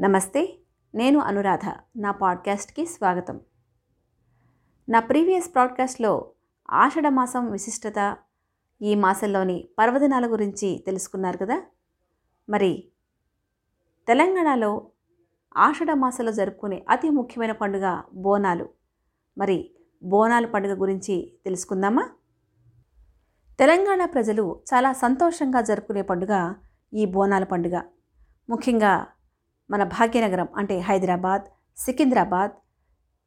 నమస్తే నేను అనురాధ. నా పాడ్కాస్ట్కి స్వాగతం. నా ప్రీవియస్ పాడ్కాస్ట్లో ఆషాఢ మాసం విశిష్టత ఈ మాసంలోని పర్వదినాల గురించి తెలుసుకున్నారు కదా? మరి తెలంగాణలో ఆషాఢ మాసంలో జరుపుకునే అతి ముఖ్యమైన పండుగ బోనాలు. మరి బోనాల పండుగ గురించి తెలుసుకుందామా? తెలంగాణ ప్రజలు చాలా సంతోషంగా జరుపుకునే పండుగ ఈ బోనాల పండుగ. ముఖ్యంగా మన భాగ్యనగరం అంటే హైదరాబాద్ సికింద్రాబాద్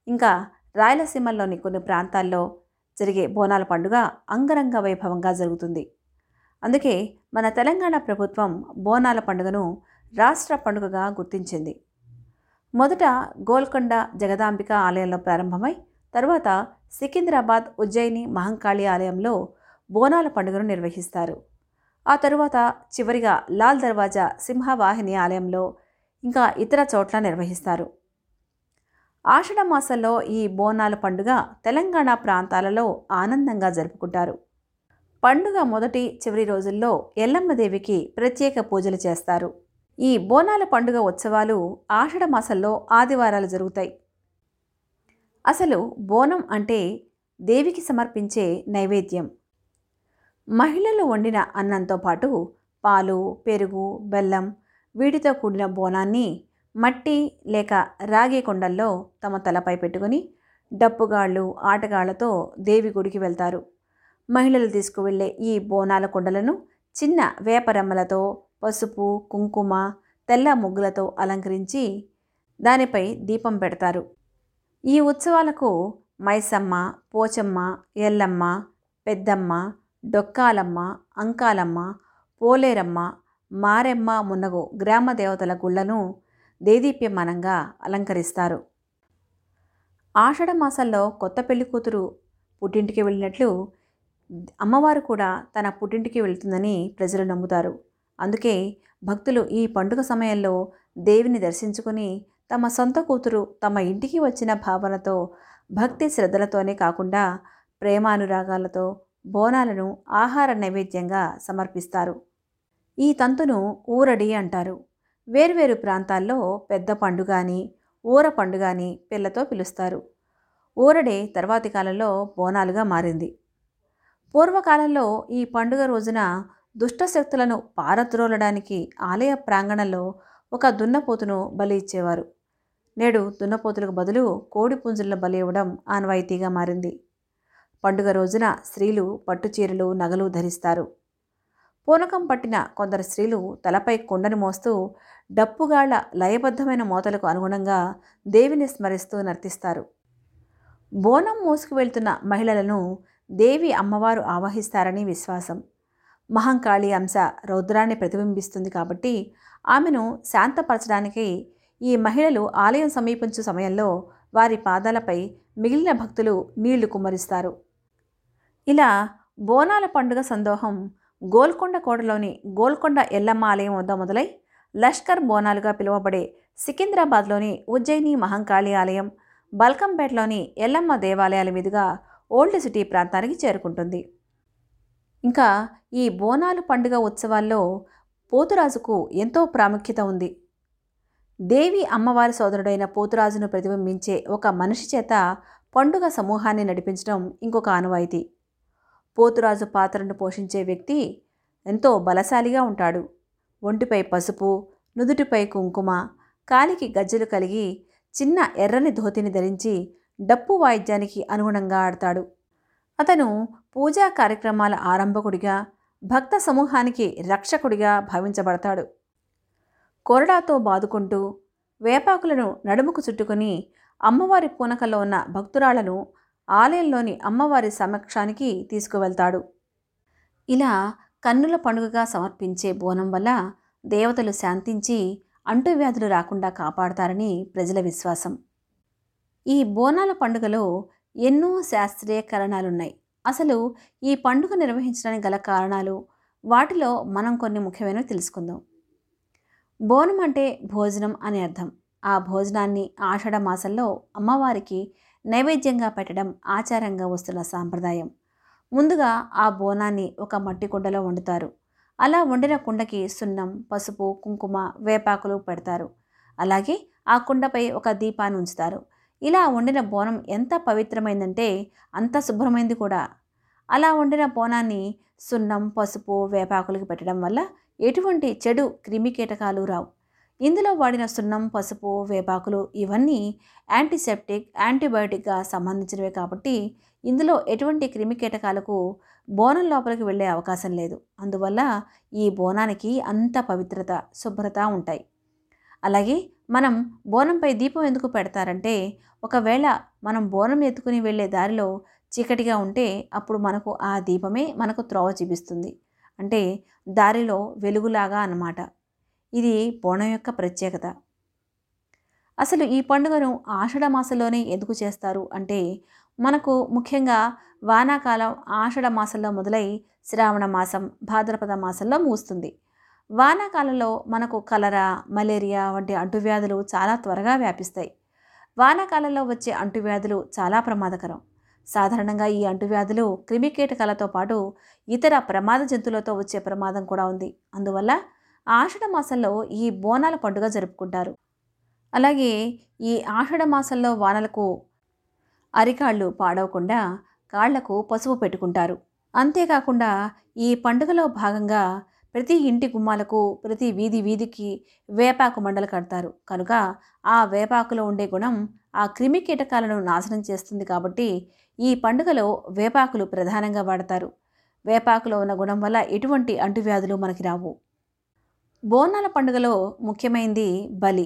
ఇంకా రాయలసీమలోని కొన్ని ప్రాంతాల్లో జరిగే బోనాల పండుగ అంగరంగ వైభవంగా జరుగుతుంది. అందుకే మన తెలంగాణ ప్రభుత్వం బోనాల పండుగను రాష్ట్ర పండుగగా గుర్తించింది. మొదట గోల్కొండ జగదాంబిక ఆలయంలో ప్రారంభమై తర్వాత సికింద్రాబాద్ ఉజ్జయిని మహంకాళి ఆలయంలో బోనాల పండుగను నిర్వహిస్తారు. ఆ తరువాత చివరిగా లాల్ దర్వాజా సింహవాహిని ఆలయంలో ఇంకా ఇతర చోట్ల నిర్వహిస్తారు. ఆషాఢ మాసంలో ఈ బోనాల పండుగ తెలంగాణ ప్రాంతాలలో ఆనందంగా జరుపుకుంటారు. పండుగ మొదటి చివరి రోజుల్లో ఎల్లమ్మదేవికి ప్రత్యేక పూజలు చేస్తారు. ఈ బోనాల పండుగ ఉత్సవాలు ఆషాఢ మాసంలో ఆదివారాలు జరుగుతాయి. అసలు బోనం అంటే దేవికి సమర్పించే నైవేద్యం. మహిళలు వండిన అన్నంతో పాటు పాలు పెరుగు బెల్లం వీటితో కూడిన బోనాన్ని మట్టి లేక రాగి కొండల్లో తమ తలపై పెట్టుకుని డప్పుగాళ్ళు ఆటగాళ్ళతో దేవి గుడికి వెళ్తారు. మహిళలు తీసుకువెళ్ళే ఈ బోనాల కొండలను చిన్న వేపరమ్మలతో పసుపు కుంకుమ తెల్ల ముగ్గులతో అలంకరించి దానిపై దీపం పెడతారు. ఈ ఉత్సవాలకు మైసమ్మ పోచమ్మ ఎల్లమ్మ పెద్దమ్మ డొక్కాలమ్మ అంకాలమ్మ పోలేరమ్మ మారెమ్మ మున్నగు గ్రామ దేవతల గుళ్ళను దేదీప్యమానంగా అలంకరిస్తారు. ఆషాఢ మాసంలో కొత్త పెళ్ళి కూతురు పుట్టింటికి వెళ్ళినట్లు అమ్మవారు కూడా తన పుట్టింటికి వెళ్తుందని ప్రజలు నమ్ముతారు. అందుకే భక్తులు ఈ పండుగ సమయంలో దేవిని దర్శించుకుని తమ సొంత కూతురు తమ ఇంటికి వచ్చిన భావనతో భక్తి శ్రద్ధలతోనే కాకుండా ప్రేమానురాగాలతో బోనాలను ఆహార నైవేద్యంగా సమర్పిస్తారు. ఈ తంతును ఊరడి అంటారు. వేర్వేరు ప్రాంతాల్లో పెద్ద పండుగ అని ఊర పండుగ అని పిల్లతో పిలుస్తారు. ఊరడే తర్వాతి కాలంలో బోనాలుగా మారింది. పూర్వకాలంలో ఈ పండుగ రోజున దుష్టశక్తులను పారద్రోలడానికి ఆలయ ప్రాంగణంలో ఒక దున్నపోతును బలి ఇచ్చేవారు. నేడు దున్నపోతులకు బదులు కోడి పుంజులను బలి ఇవ్వడం ఆనవాయితీగా మారింది. పండుగ రోజున స్త్రీలు పట్టుచీరలు నగలు ధరిస్తారు. పూనకం పట్టిన కొందరు స్త్రీలు తలపై కుండను మోస్తూ డప్పుగాళ్ళ లయబద్ధమైన మోతలకు అనుగుణంగా దేవిని స్మరిస్తూ నర్తిస్తారు. బోనం మోసుకు వెళ్తున్న మహిళలను దేవి అమ్మవారు ఆవహిస్తారని విశ్వాసం. మహంకాళి అంశ రౌద్రాన్ని ప్రతిబింబిస్తుంది కాబట్టి ఆమెను శాంతపరచడానికి ఈ మహిళలు ఆలయం సమీపించు సమయంలో వారి పాదాలపై మిగిలిన భక్తులు నీళ్ళు కుమ్మరిస్తారు. ఇలా బోనాల పండుగ సందోహం గోల్కొండ కోటలోని గోల్కొండ ఎల్లమ్మ ఆలయం వద్ద మొదలై లష్కర్ బోనాలుగా పిలువబడే సికింద్రాబాద్లోని ఉజ్జయిని మహంకాళి ఆలయం బల్కంపేటలోని ఎల్లమ్మ దేవాలయాల మీదుగా ఓల్డ్ సిటీ ప్రాంతానికి చేరుకుంటుంది. ఇంకా ఈ బోనాలు పండుగ ఉత్సవాల్లో పోతురాజుకు ఎంతో ప్రాముఖ్యత ఉంది. దేవి అమ్మవారి సోదరుడైన పోతురాజును ప్రతిబింబించే ఒక మనిషి చేత పండుగ సమూహాన్ని నడిపించడం ఇంకొక ఆనవాయితీ. పోతురాజు పాత్రను పోషించే వ్యక్తి ఎంతో బలశాలిగా ఉంటాడు. ఒంటిపై పసుపు నుదుటిపై కుంకుమ కాలికి గజ్జలు కలిగి చిన్న ఎర్రని ధోతిని ధరించి డప్పు వాయిద్యానికి అనుగుణంగా ఆడతాడు. అతను పూజా కార్యక్రమాల ఆరంభకుడిగా భక్త సమూహానికి రక్షకుడిగా భావించబడతాడు. కొరడాతో బాదుకుంటూ వేపాకులను నడుముకు చుట్టుకొని అమ్మవారి పూనకలో ఉన్న భక్తురాళ్ళను ఆలయంలోని అమ్మవారి సమక్షానికి తీసుకువెళ్తాడు. ఇలా కన్నుల పండుగగా సమర్పించే బోనం వల్ల దేవతలు శాంతించి అంటువ్యాధులు రాకుండా కాపాడతారని ప్రజల విశ్వాసం. ఈ బోనాల పండుగలో ఎన్నో శాస్త్రీయ కారణాలున్నాయి అసలు ఈ పండుగ నిర్వహించడానికి గల కారణాలు వాటిలో మనం కొన్ని ముఖ్యమైనవి తెలుసుకుందాం. బోనం అంటే భోజనం అనే అర్థం. ఆ భోజనాన్ని ఆషాఢ మాసంలో అమ్మవారికి నైవేద్యంగా పెట్టడం ఆచారంగా వస్తున్న సాంప్రదాయం. ముందుగా ఆ బోనాన్ని ఒక మట్టి కుండలో వండుతారు. అలా వండిన కుండకి సున్నం పసుపు కుంకుమ వేపాకులు పెడతారు. అలాగే ఆ కుండపై ఒక దీపాన్ని ఉంచుతారు. ఇలా వండిన బోనం ఎంత పవిత్రమైందంటే అంత శుభ్రమైంది కూడా. అలా వండిన బోనాన్ని సున్నం పసుపు వేపాకులకి పెట్టడం వల్ల ఎటువంటి చెడు క్రిమికీటకాలు రావు. ఇందులో వాడిన సున్నం పసుపు వేపాకులు ఇవన్నీ యాంటీసెప్టిక్ యాంటీబయోటిక్గా సంబంధించినవే కాబట్టి ఇందులో ఎటువంటి క్రిమి కీటకాలకు బోనం లోపలికి వెళ్ళే అవకాశం లేదు. అందువల్ల ఈ బోనానికి అంత పవిత్రత శుభ్రత ఉంటాయి. అలాగే మనం బోనంపై దీపం ఎందుకు పెడతారంటే ఒకవేళ మనం బోనం ఎత్తుకుని వెళ్ళే దారిలో చీకటిగా ఉంటే అప్పుడు మనకు ఆ దీపమే మనకు త్రోవ చూపిస్తుంది. అంటే దారిలో వెలుగులాగా అన్నమాట. ఇది బోనం యొక్క ప్రత్యేకత. అసలు ఈ పండుగను ఆషాఢ మాసంలోనే ఎందుకు చేస్తారు? అంటే మనకు ముఖ్యంగా వానాకాలం ఆషాఢ మాసంలో మొదలై శ్రావణ మాసం భాద్రపద మాసంలో ముగుస్తుంది. వానాకాలంలో మనకు కలరా మలేరియా వంటి అంటువ్యాధులు చాలా త్వరగా వ్యాపిస్తాయి. వానాకాలంలో వచ్చే అంటువ్యాధులు చాలా ప్రమాదకరం. సాధారణంగా ఈ అంటువ్యాధులు క్రిమికీటకాలతో పాటు ఇతర ప్రమాద జంతువులతో వచ్చే ప్రమాదం కూడా ఉంది. అందువల్ల ఆషాఢ మాసంలో ఈ బోనాల పండుగ జరుపుకుంటారు. అలాగే ఈ ఆషాఢ మాసంలో వానలకు అరికాళ్ళు పాడవకుండా కాళ్ళకు పసుపు పెట్టుకుంటారు. అంతేకాకుండా ఈ పండుగలో భాగంగా ప్రతి ఇంటి గుమ్మాలకు ప్రతి వీధి వీధికి వేపాకు మండలు కడతారు. కనుక ఆ వేపాకులో ఉండే గుణం ఆ క్రిమి కీటకాలను నాశనం చేస్తుంది కాబట్టి ఈ పండుగలో వేపాకులు ప్రధానంగా వాడతారు. వేపాకులో ఉన్న గుణం వల్ల ఎటువంటి అంటువ్యాధులు మనకి రావు. బోనాల పండుగలో ముఖ్యమైనది బలి.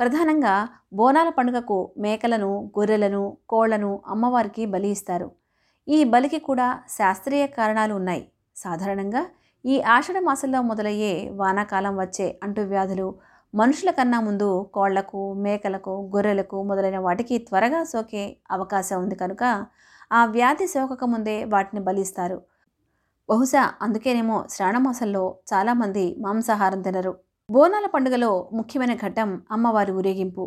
ప్రధానంగా బోనాల పండుగకు మేకలను గొర్రెలను కోళ్ళను అమ్మవారికి బలి ఇస్తారు. ఈ బలికి కూడా శాస్త్రీయ కారణాలు ఉన్నాయి. సాధారణంగా ఈ ఆషాఢ మాసంలో మొదలయ్యే వానాకాలం వచ్చే అంటువ్యాధులు మనుషుల కన్నా ముందు కోళ్ళకు మేకలకు గొర్రెలకు మొదలైన వాటికి త్వరగా సోకే అవకాశం ఉంది కనుక ఆ వ్యాధి సోకక ముందే వాటిని బలిస్తారు బహుశా అందుకేనేమో శ్రావణమాసంలో చాలామంది మాంసాహారం తినరు. బోనాల పండుగలో ముఖ్యమైన ఘట్టం అమ్మవారి ఊరేగింపు.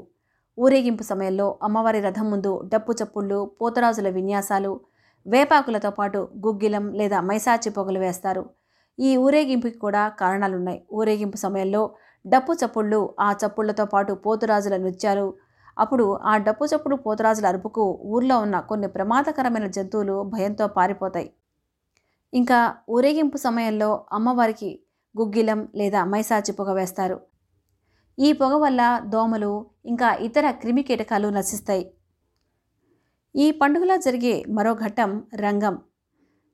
ఊరేగింపు సమయంలో అమ్మవారి రథం ముందు డప్పు చప్పుళ్ళు పోతరాజుల విన్యాసాలు వేపాకులతో పాటు గుగ్గిలం లేదా మైసాచి పొగలు వేస్తారు. ఈ ఊరేగింపుకి కూడా కారణాలున్నాయి. ఊరేగింపు సమయంలో డప్పు చప్పుళ్ళు ఆ చప్పుళ్ళతో పాటు పోతురాజుల నృత్యాలు. అప్పుడు ఆ డప్పు చప్పుడు పోతురాజుల అరుపుకు ఊర్లో ఉన్న కొన్ని ప్రమాదకరమైన జంతువులు భయంతో పారిపోతాయి. ఇంకా ఊరేగింపు సమయంలో అమ్మవారికి గుగ్గిలం లేదా మైసాచి పొగ వేస్తారు. ఈ పొగ వల్ల దోమలు ఇంకా ఇతర క్రిమి కీటకాలు నశిస్తాయి. ఈ పండుగలో జరిగే మరో ఘట్టం రంగం.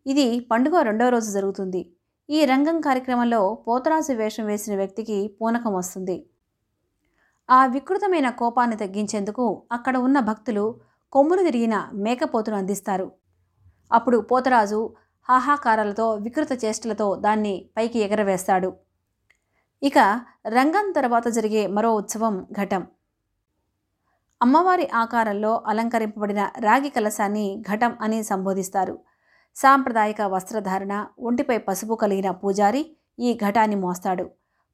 ఇది పండుగ రెండవ రోజు జరుగుతుంది. ఈ రంగం కార్యక్రమంలో పోతరాజు వేషం వేసిన వ్యక్తికి పూనకం వస్తుంది. ఆ వికృతమైన కోపాన్ని తగ్గించేందుకు అక్కడ ఉన్న భక్తులు కొమ్ములు తిరిగిన మేకపోతును అందిస్తారు. అప్పుడు పోతరాజు హాహాకారాలతో వికృత చేష్టలతో దాన్ని పైకి ఎగరవేస్తాడు. ఇక రంగం తర్వాత జరిగే మరో ఉత్సవం ఘటం. అమ్మవారి ఆకారంలో అలంకరింపబడిన రాగి కలశాన్ని ఘటం అని సంబోధిస్తారు. సాంప్రదాయక వస్త్రధారణ ఒంటిపై పసుపు కలిగిన పూజారి ఈ ఘటాన్ని మోస్తాడు.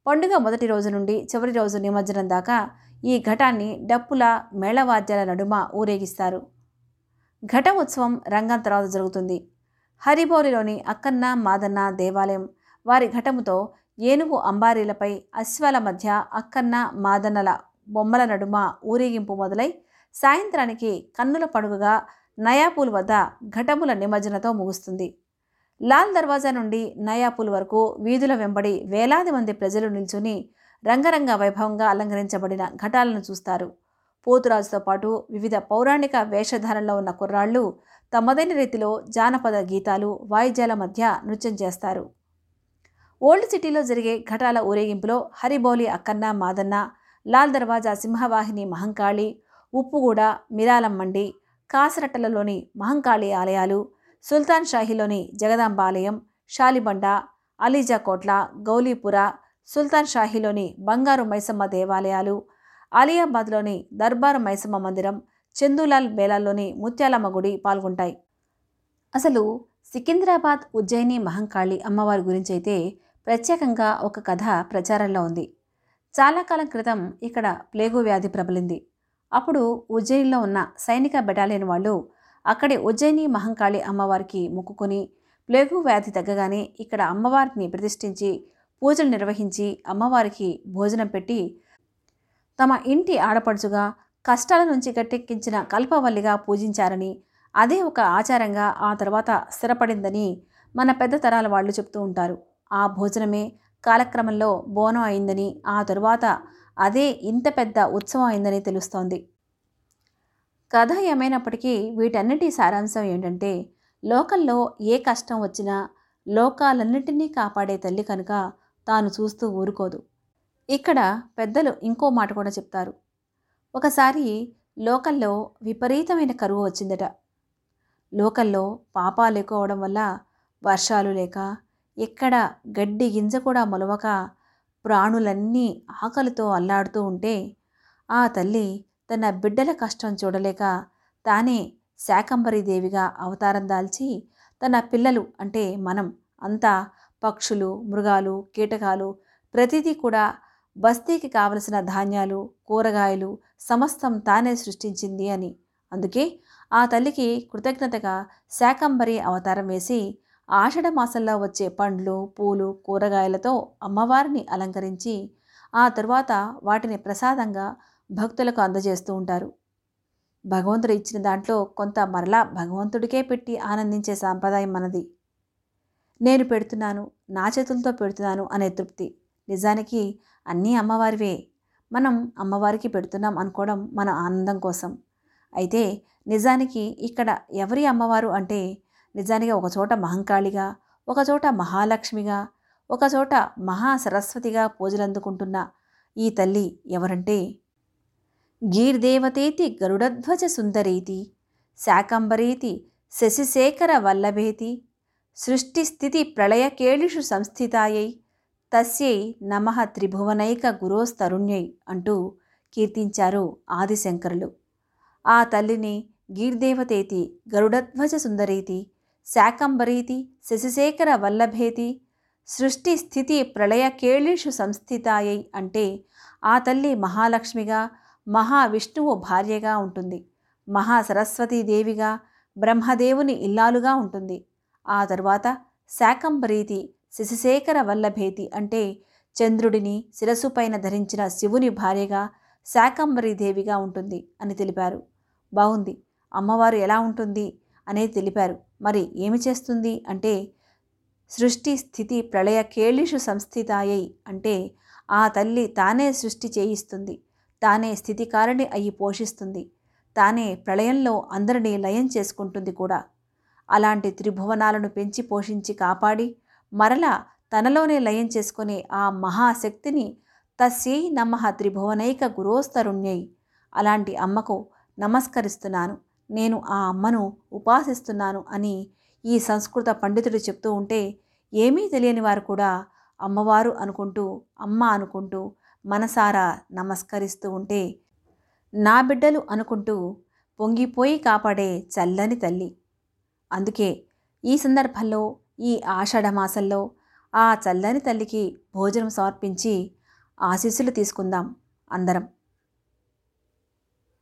పండుగ మొదటి రోజు నుండి చివరి రోజు నిమజ్జనం దాకా ఈ ఘటాన్ని డప్పుల మేళవాద్యాల నడుమ ఊరేగిస్తారు. ఘట ఉత్సవం రంగం తర్వాత జరుగుతుంది. హరిబోరిలోని అక్కన్న మాదన్న దేవాలయం వారి ఘటముతో ఏనుగు అంబారీలపై అశ్వాల మధ్య అక్కన్న మాదన్నల బొమ్మల నడుమ ఊరేగింపు మొదలై సాయంత్రానికి కన్నుల పడుగుగా నయాపూల్ వద్ద ఘటముల నిమజ్జనతో ముగుస్తుంది. లాల్ దర్వాజా నుండి నయాపూల్ వరకు వీధుల వెంబడి వేలాది మంది ప్రజలు నిల్చుని రంగరంగ వైభవంగా అలంకరించబడిన ఘటాలను చూస్తారు. పోతురాజుతో పాటు వివిధ పౌరాణిక వేషధారణలో ఉన్న కుర్రాళ్ళు తమదైన రీతిలో జానపద గీతాలు వాయిద్యాల మధ్య నృత్యం చేస్తారు. ఓల్డ్ సిటీలో జరిగే ఘటాల ఊరేగింపులో హరిబౌలి అక్కన్న మాదన్న లాల్ దర్వాజా సింహవాహిని మహంకాళి ఉప్పుగూడ మిరాలమ్మండి కాసరట్టలలోని మహంకాళి ఆలయాలు సుల్తాన్ షాహీలోని జగదాంబ ఆలయం షాలిబండ అలీజా కోట్ల గౌలీపుర సుల్తాన్ షాహీలోని బంగారు మైసమ్మ దేవాలయాలు ఆలియాబాద్లోని దర్బార్ మైసమ్మ మందిరం చందూలాల్ బేలాల్లోని ముత్యాలమ్మ గుడి పాల్గొంటాయి. అసలు సికింద్రాబాద్ ఉజ్జయిని మహంకాళి అమ్మవారి గురించి అయితే ప్రత్యేకంగా ఒక కథ ప్రచారంలో ఉంది. చాలా కాలం క్రితం ఇక్కడ ప్లేగు వ్యాధి ప్రబలింది. అప్పుడు ఉజ్జయినిలో ఉన్న సైనిక బెటాలియన్ వాళ్ళు అక్కడి ఉజ్జయిని మహంకాళి అమ్మవారికి మొక్కుకొని ప్లేగు వ్యాధి తగ్గగానే ఇక్కడ అమ్మవారిని ప్రతిష్ఠించి పూజలు నిర్వహించి అమ్మవారికి భోజనం పెట్టి తమ ఇంటి ఆడపడుచుగా కష్టాల నుంచి గట్టెక్కించిన కల్పవల్లిగా పూజించారని అదే ఒక ఆచారంగా ఆ తర్వాత స్థిరపడిందని మన పెద్ద తరాల వాళ్ళు చెప్తూ ఉంటారు. ఆ భోజనమే కాలక్రమంలో బోనం అయిందని ఆ తరువాత అదే ఇంత పెద్ద ఉత్సవం అయిందని తెలుస్తోంది. కథ ఏమైనప్పటికీ వీటన్నిటి సారాంశం ఏంటంటే లోకల్లో ఏ కష్టం వచ్చినా లోకాలన్నింటినీ కాపాడే తల్లి కనుక తాను చూస్తూ ఊరుకోదు. ఇక్కడ పెద్దలు ఇంకో మాట కూడా చెప్తారు. ఒకసారి లోకల్లో విపరీతమైన కరువు వచ్చిందట. లోకల్లో పాపాలు ఎక్కువడం వల్ల వర్షాలు లేక ఎక్కడ గడ్డి గింజ కూడా మొలవక ప్రాణులన్నీ ఆకలితో అల్లాడుతూ ఉంటే ఆ తల్లి తన బిడ్డల కష్టం చూడలేక తానే శాకంబరీదేవిగా అవతారం దాల్చి తన పిల్లలు అంటే మనం అంతా పక్షులు మృగాలు కీటకాలు ప్రతిదీ కూడా బస్తీకి కావలసిన ధాన్యాలు కూరగాయలు సమస్తం తానే సృష్టించింది అని. అందుకే ఆ తల్లికి కృతజ్ఞతగా శాకంబరి అవతారం వేసి ఆషాఢ మాసంలో వచ్చే పండ్లు పూలు కూరగాయలతో అమ్మవారిని అలంకరించి ఆ తరువాత వాటిని ప్రసాదంగా భక్తులకు అందజేస్తూ ఉంటారు. భగవంతుడు ఇచ్చిన దాంట్లో కొంత మరలా భగవంతుడికే పెట్టి ఆనందించే సాంప్రదాయం మనది. నేను పెడుతున్నాను నా చేతులతో పెడుతున్నాను అనే తృప్తి. నిజానికి అన్నీ అమ్మవారివే. మనం అమ్మవారికి పెడుతున్నాం అనుకోవడం మన ఆనందం కోసం. అయితే నిజానికి ఇక్కడ ఎవరి అమ్మవారు అంటే నిజానికి ఒకచోట మహంకాళిగా ఒకచోట మహాలక్ష్మిగా ఒకచోట మహా సరస్వతిగా పూజలందుకుంటున్న ఈ తల్లి ఎవరంటే గీర్దేవతేతి గరుడధ్వజ సుందరీతి శాకంబరీతి శశిశేఖర వల్లభేతి సృష్టిస్థితి ప్రళయకేళిషు సంస్థితాయై తస్యై నమ త్రిభువనైక గురోస్తరుణ్యై అంటూ కీర్తించారు ఆదిశంకరులు. ఆ తల్లిని గీర్దేవతేతి గరుడధ్వజ సుందరీతి శాకంబరీతి శశిశేఖర వల్లభేతి సృష్టి స్థితి ప్రళయ కేళీషు సంస్థితాయై అంటే ఆ తల్లి మహాలక్ష్మిగా మహావిష్ణువు భార్యగా ఉంటుంది. మహాసరస్వతీదేవిగా బ్రహ్మదేవుని ఇల్లాలుగా ఉంటుంది. ఆ తరువాత శాకంబరీతి శశిశేఖర వల్లభేతి అంటే చంద్రుడిని శిరస్సుపైన ధరించిన శివుని భార్యగా శాకంబరీదేవిగా ఉంటుంది అని తెలిపారు. బాగుంది అమ్మవారు ఎలా ఉంటుంది అనేది తెలిపారు. మరి ఏమి చేస్తుంది అంటే సృష్టి స్థితి ప్రళయ కేళిషు సంస్థితాయై అంటే ఆ తల్లి తానే సృష్టి చేయిస్తుంది. తానే స్థితికారిణి అయి పోషిస్తుంది. తానే ప్రళయంలో అందరినీ లయం చేసుకుంటుంది కూడా. అలాంటి త్రిభువనాలను పెంచి పోషించి కాపాడి మరలా తనలోనే లయం చేసుకునే ఆ మహాశక్తిని తస్యై నమ త్రిభువనైక గురోస్తరుణ్యై. అలాంటి అమ్మకు నమస్కరిస్తున్నాను. నేను ఆ అమ్మను ఉపాసిస్తున్నాను అని ఈ సంస్కృత పండితుడు చెప్తూ ఉంటే ఏమీ తెలియని వారు కూడా అమ్మవారు అనుకుంటూ అమ్మ అనుకుంటూ మనసారా నమస్కరిస్తూ ఉంటే నా బిడ్డలు అనుకుంటూ పొంగిపోయి కాపాడే చల్లని తల్లి. అందుకే ఈ సందర్భంలో ఈ ఆషాఢమాసంలో ఆ చల్లని తల్లికి భోజనం సమర్పించి ఆశీస్సులు తీసుకుందాం అందరం.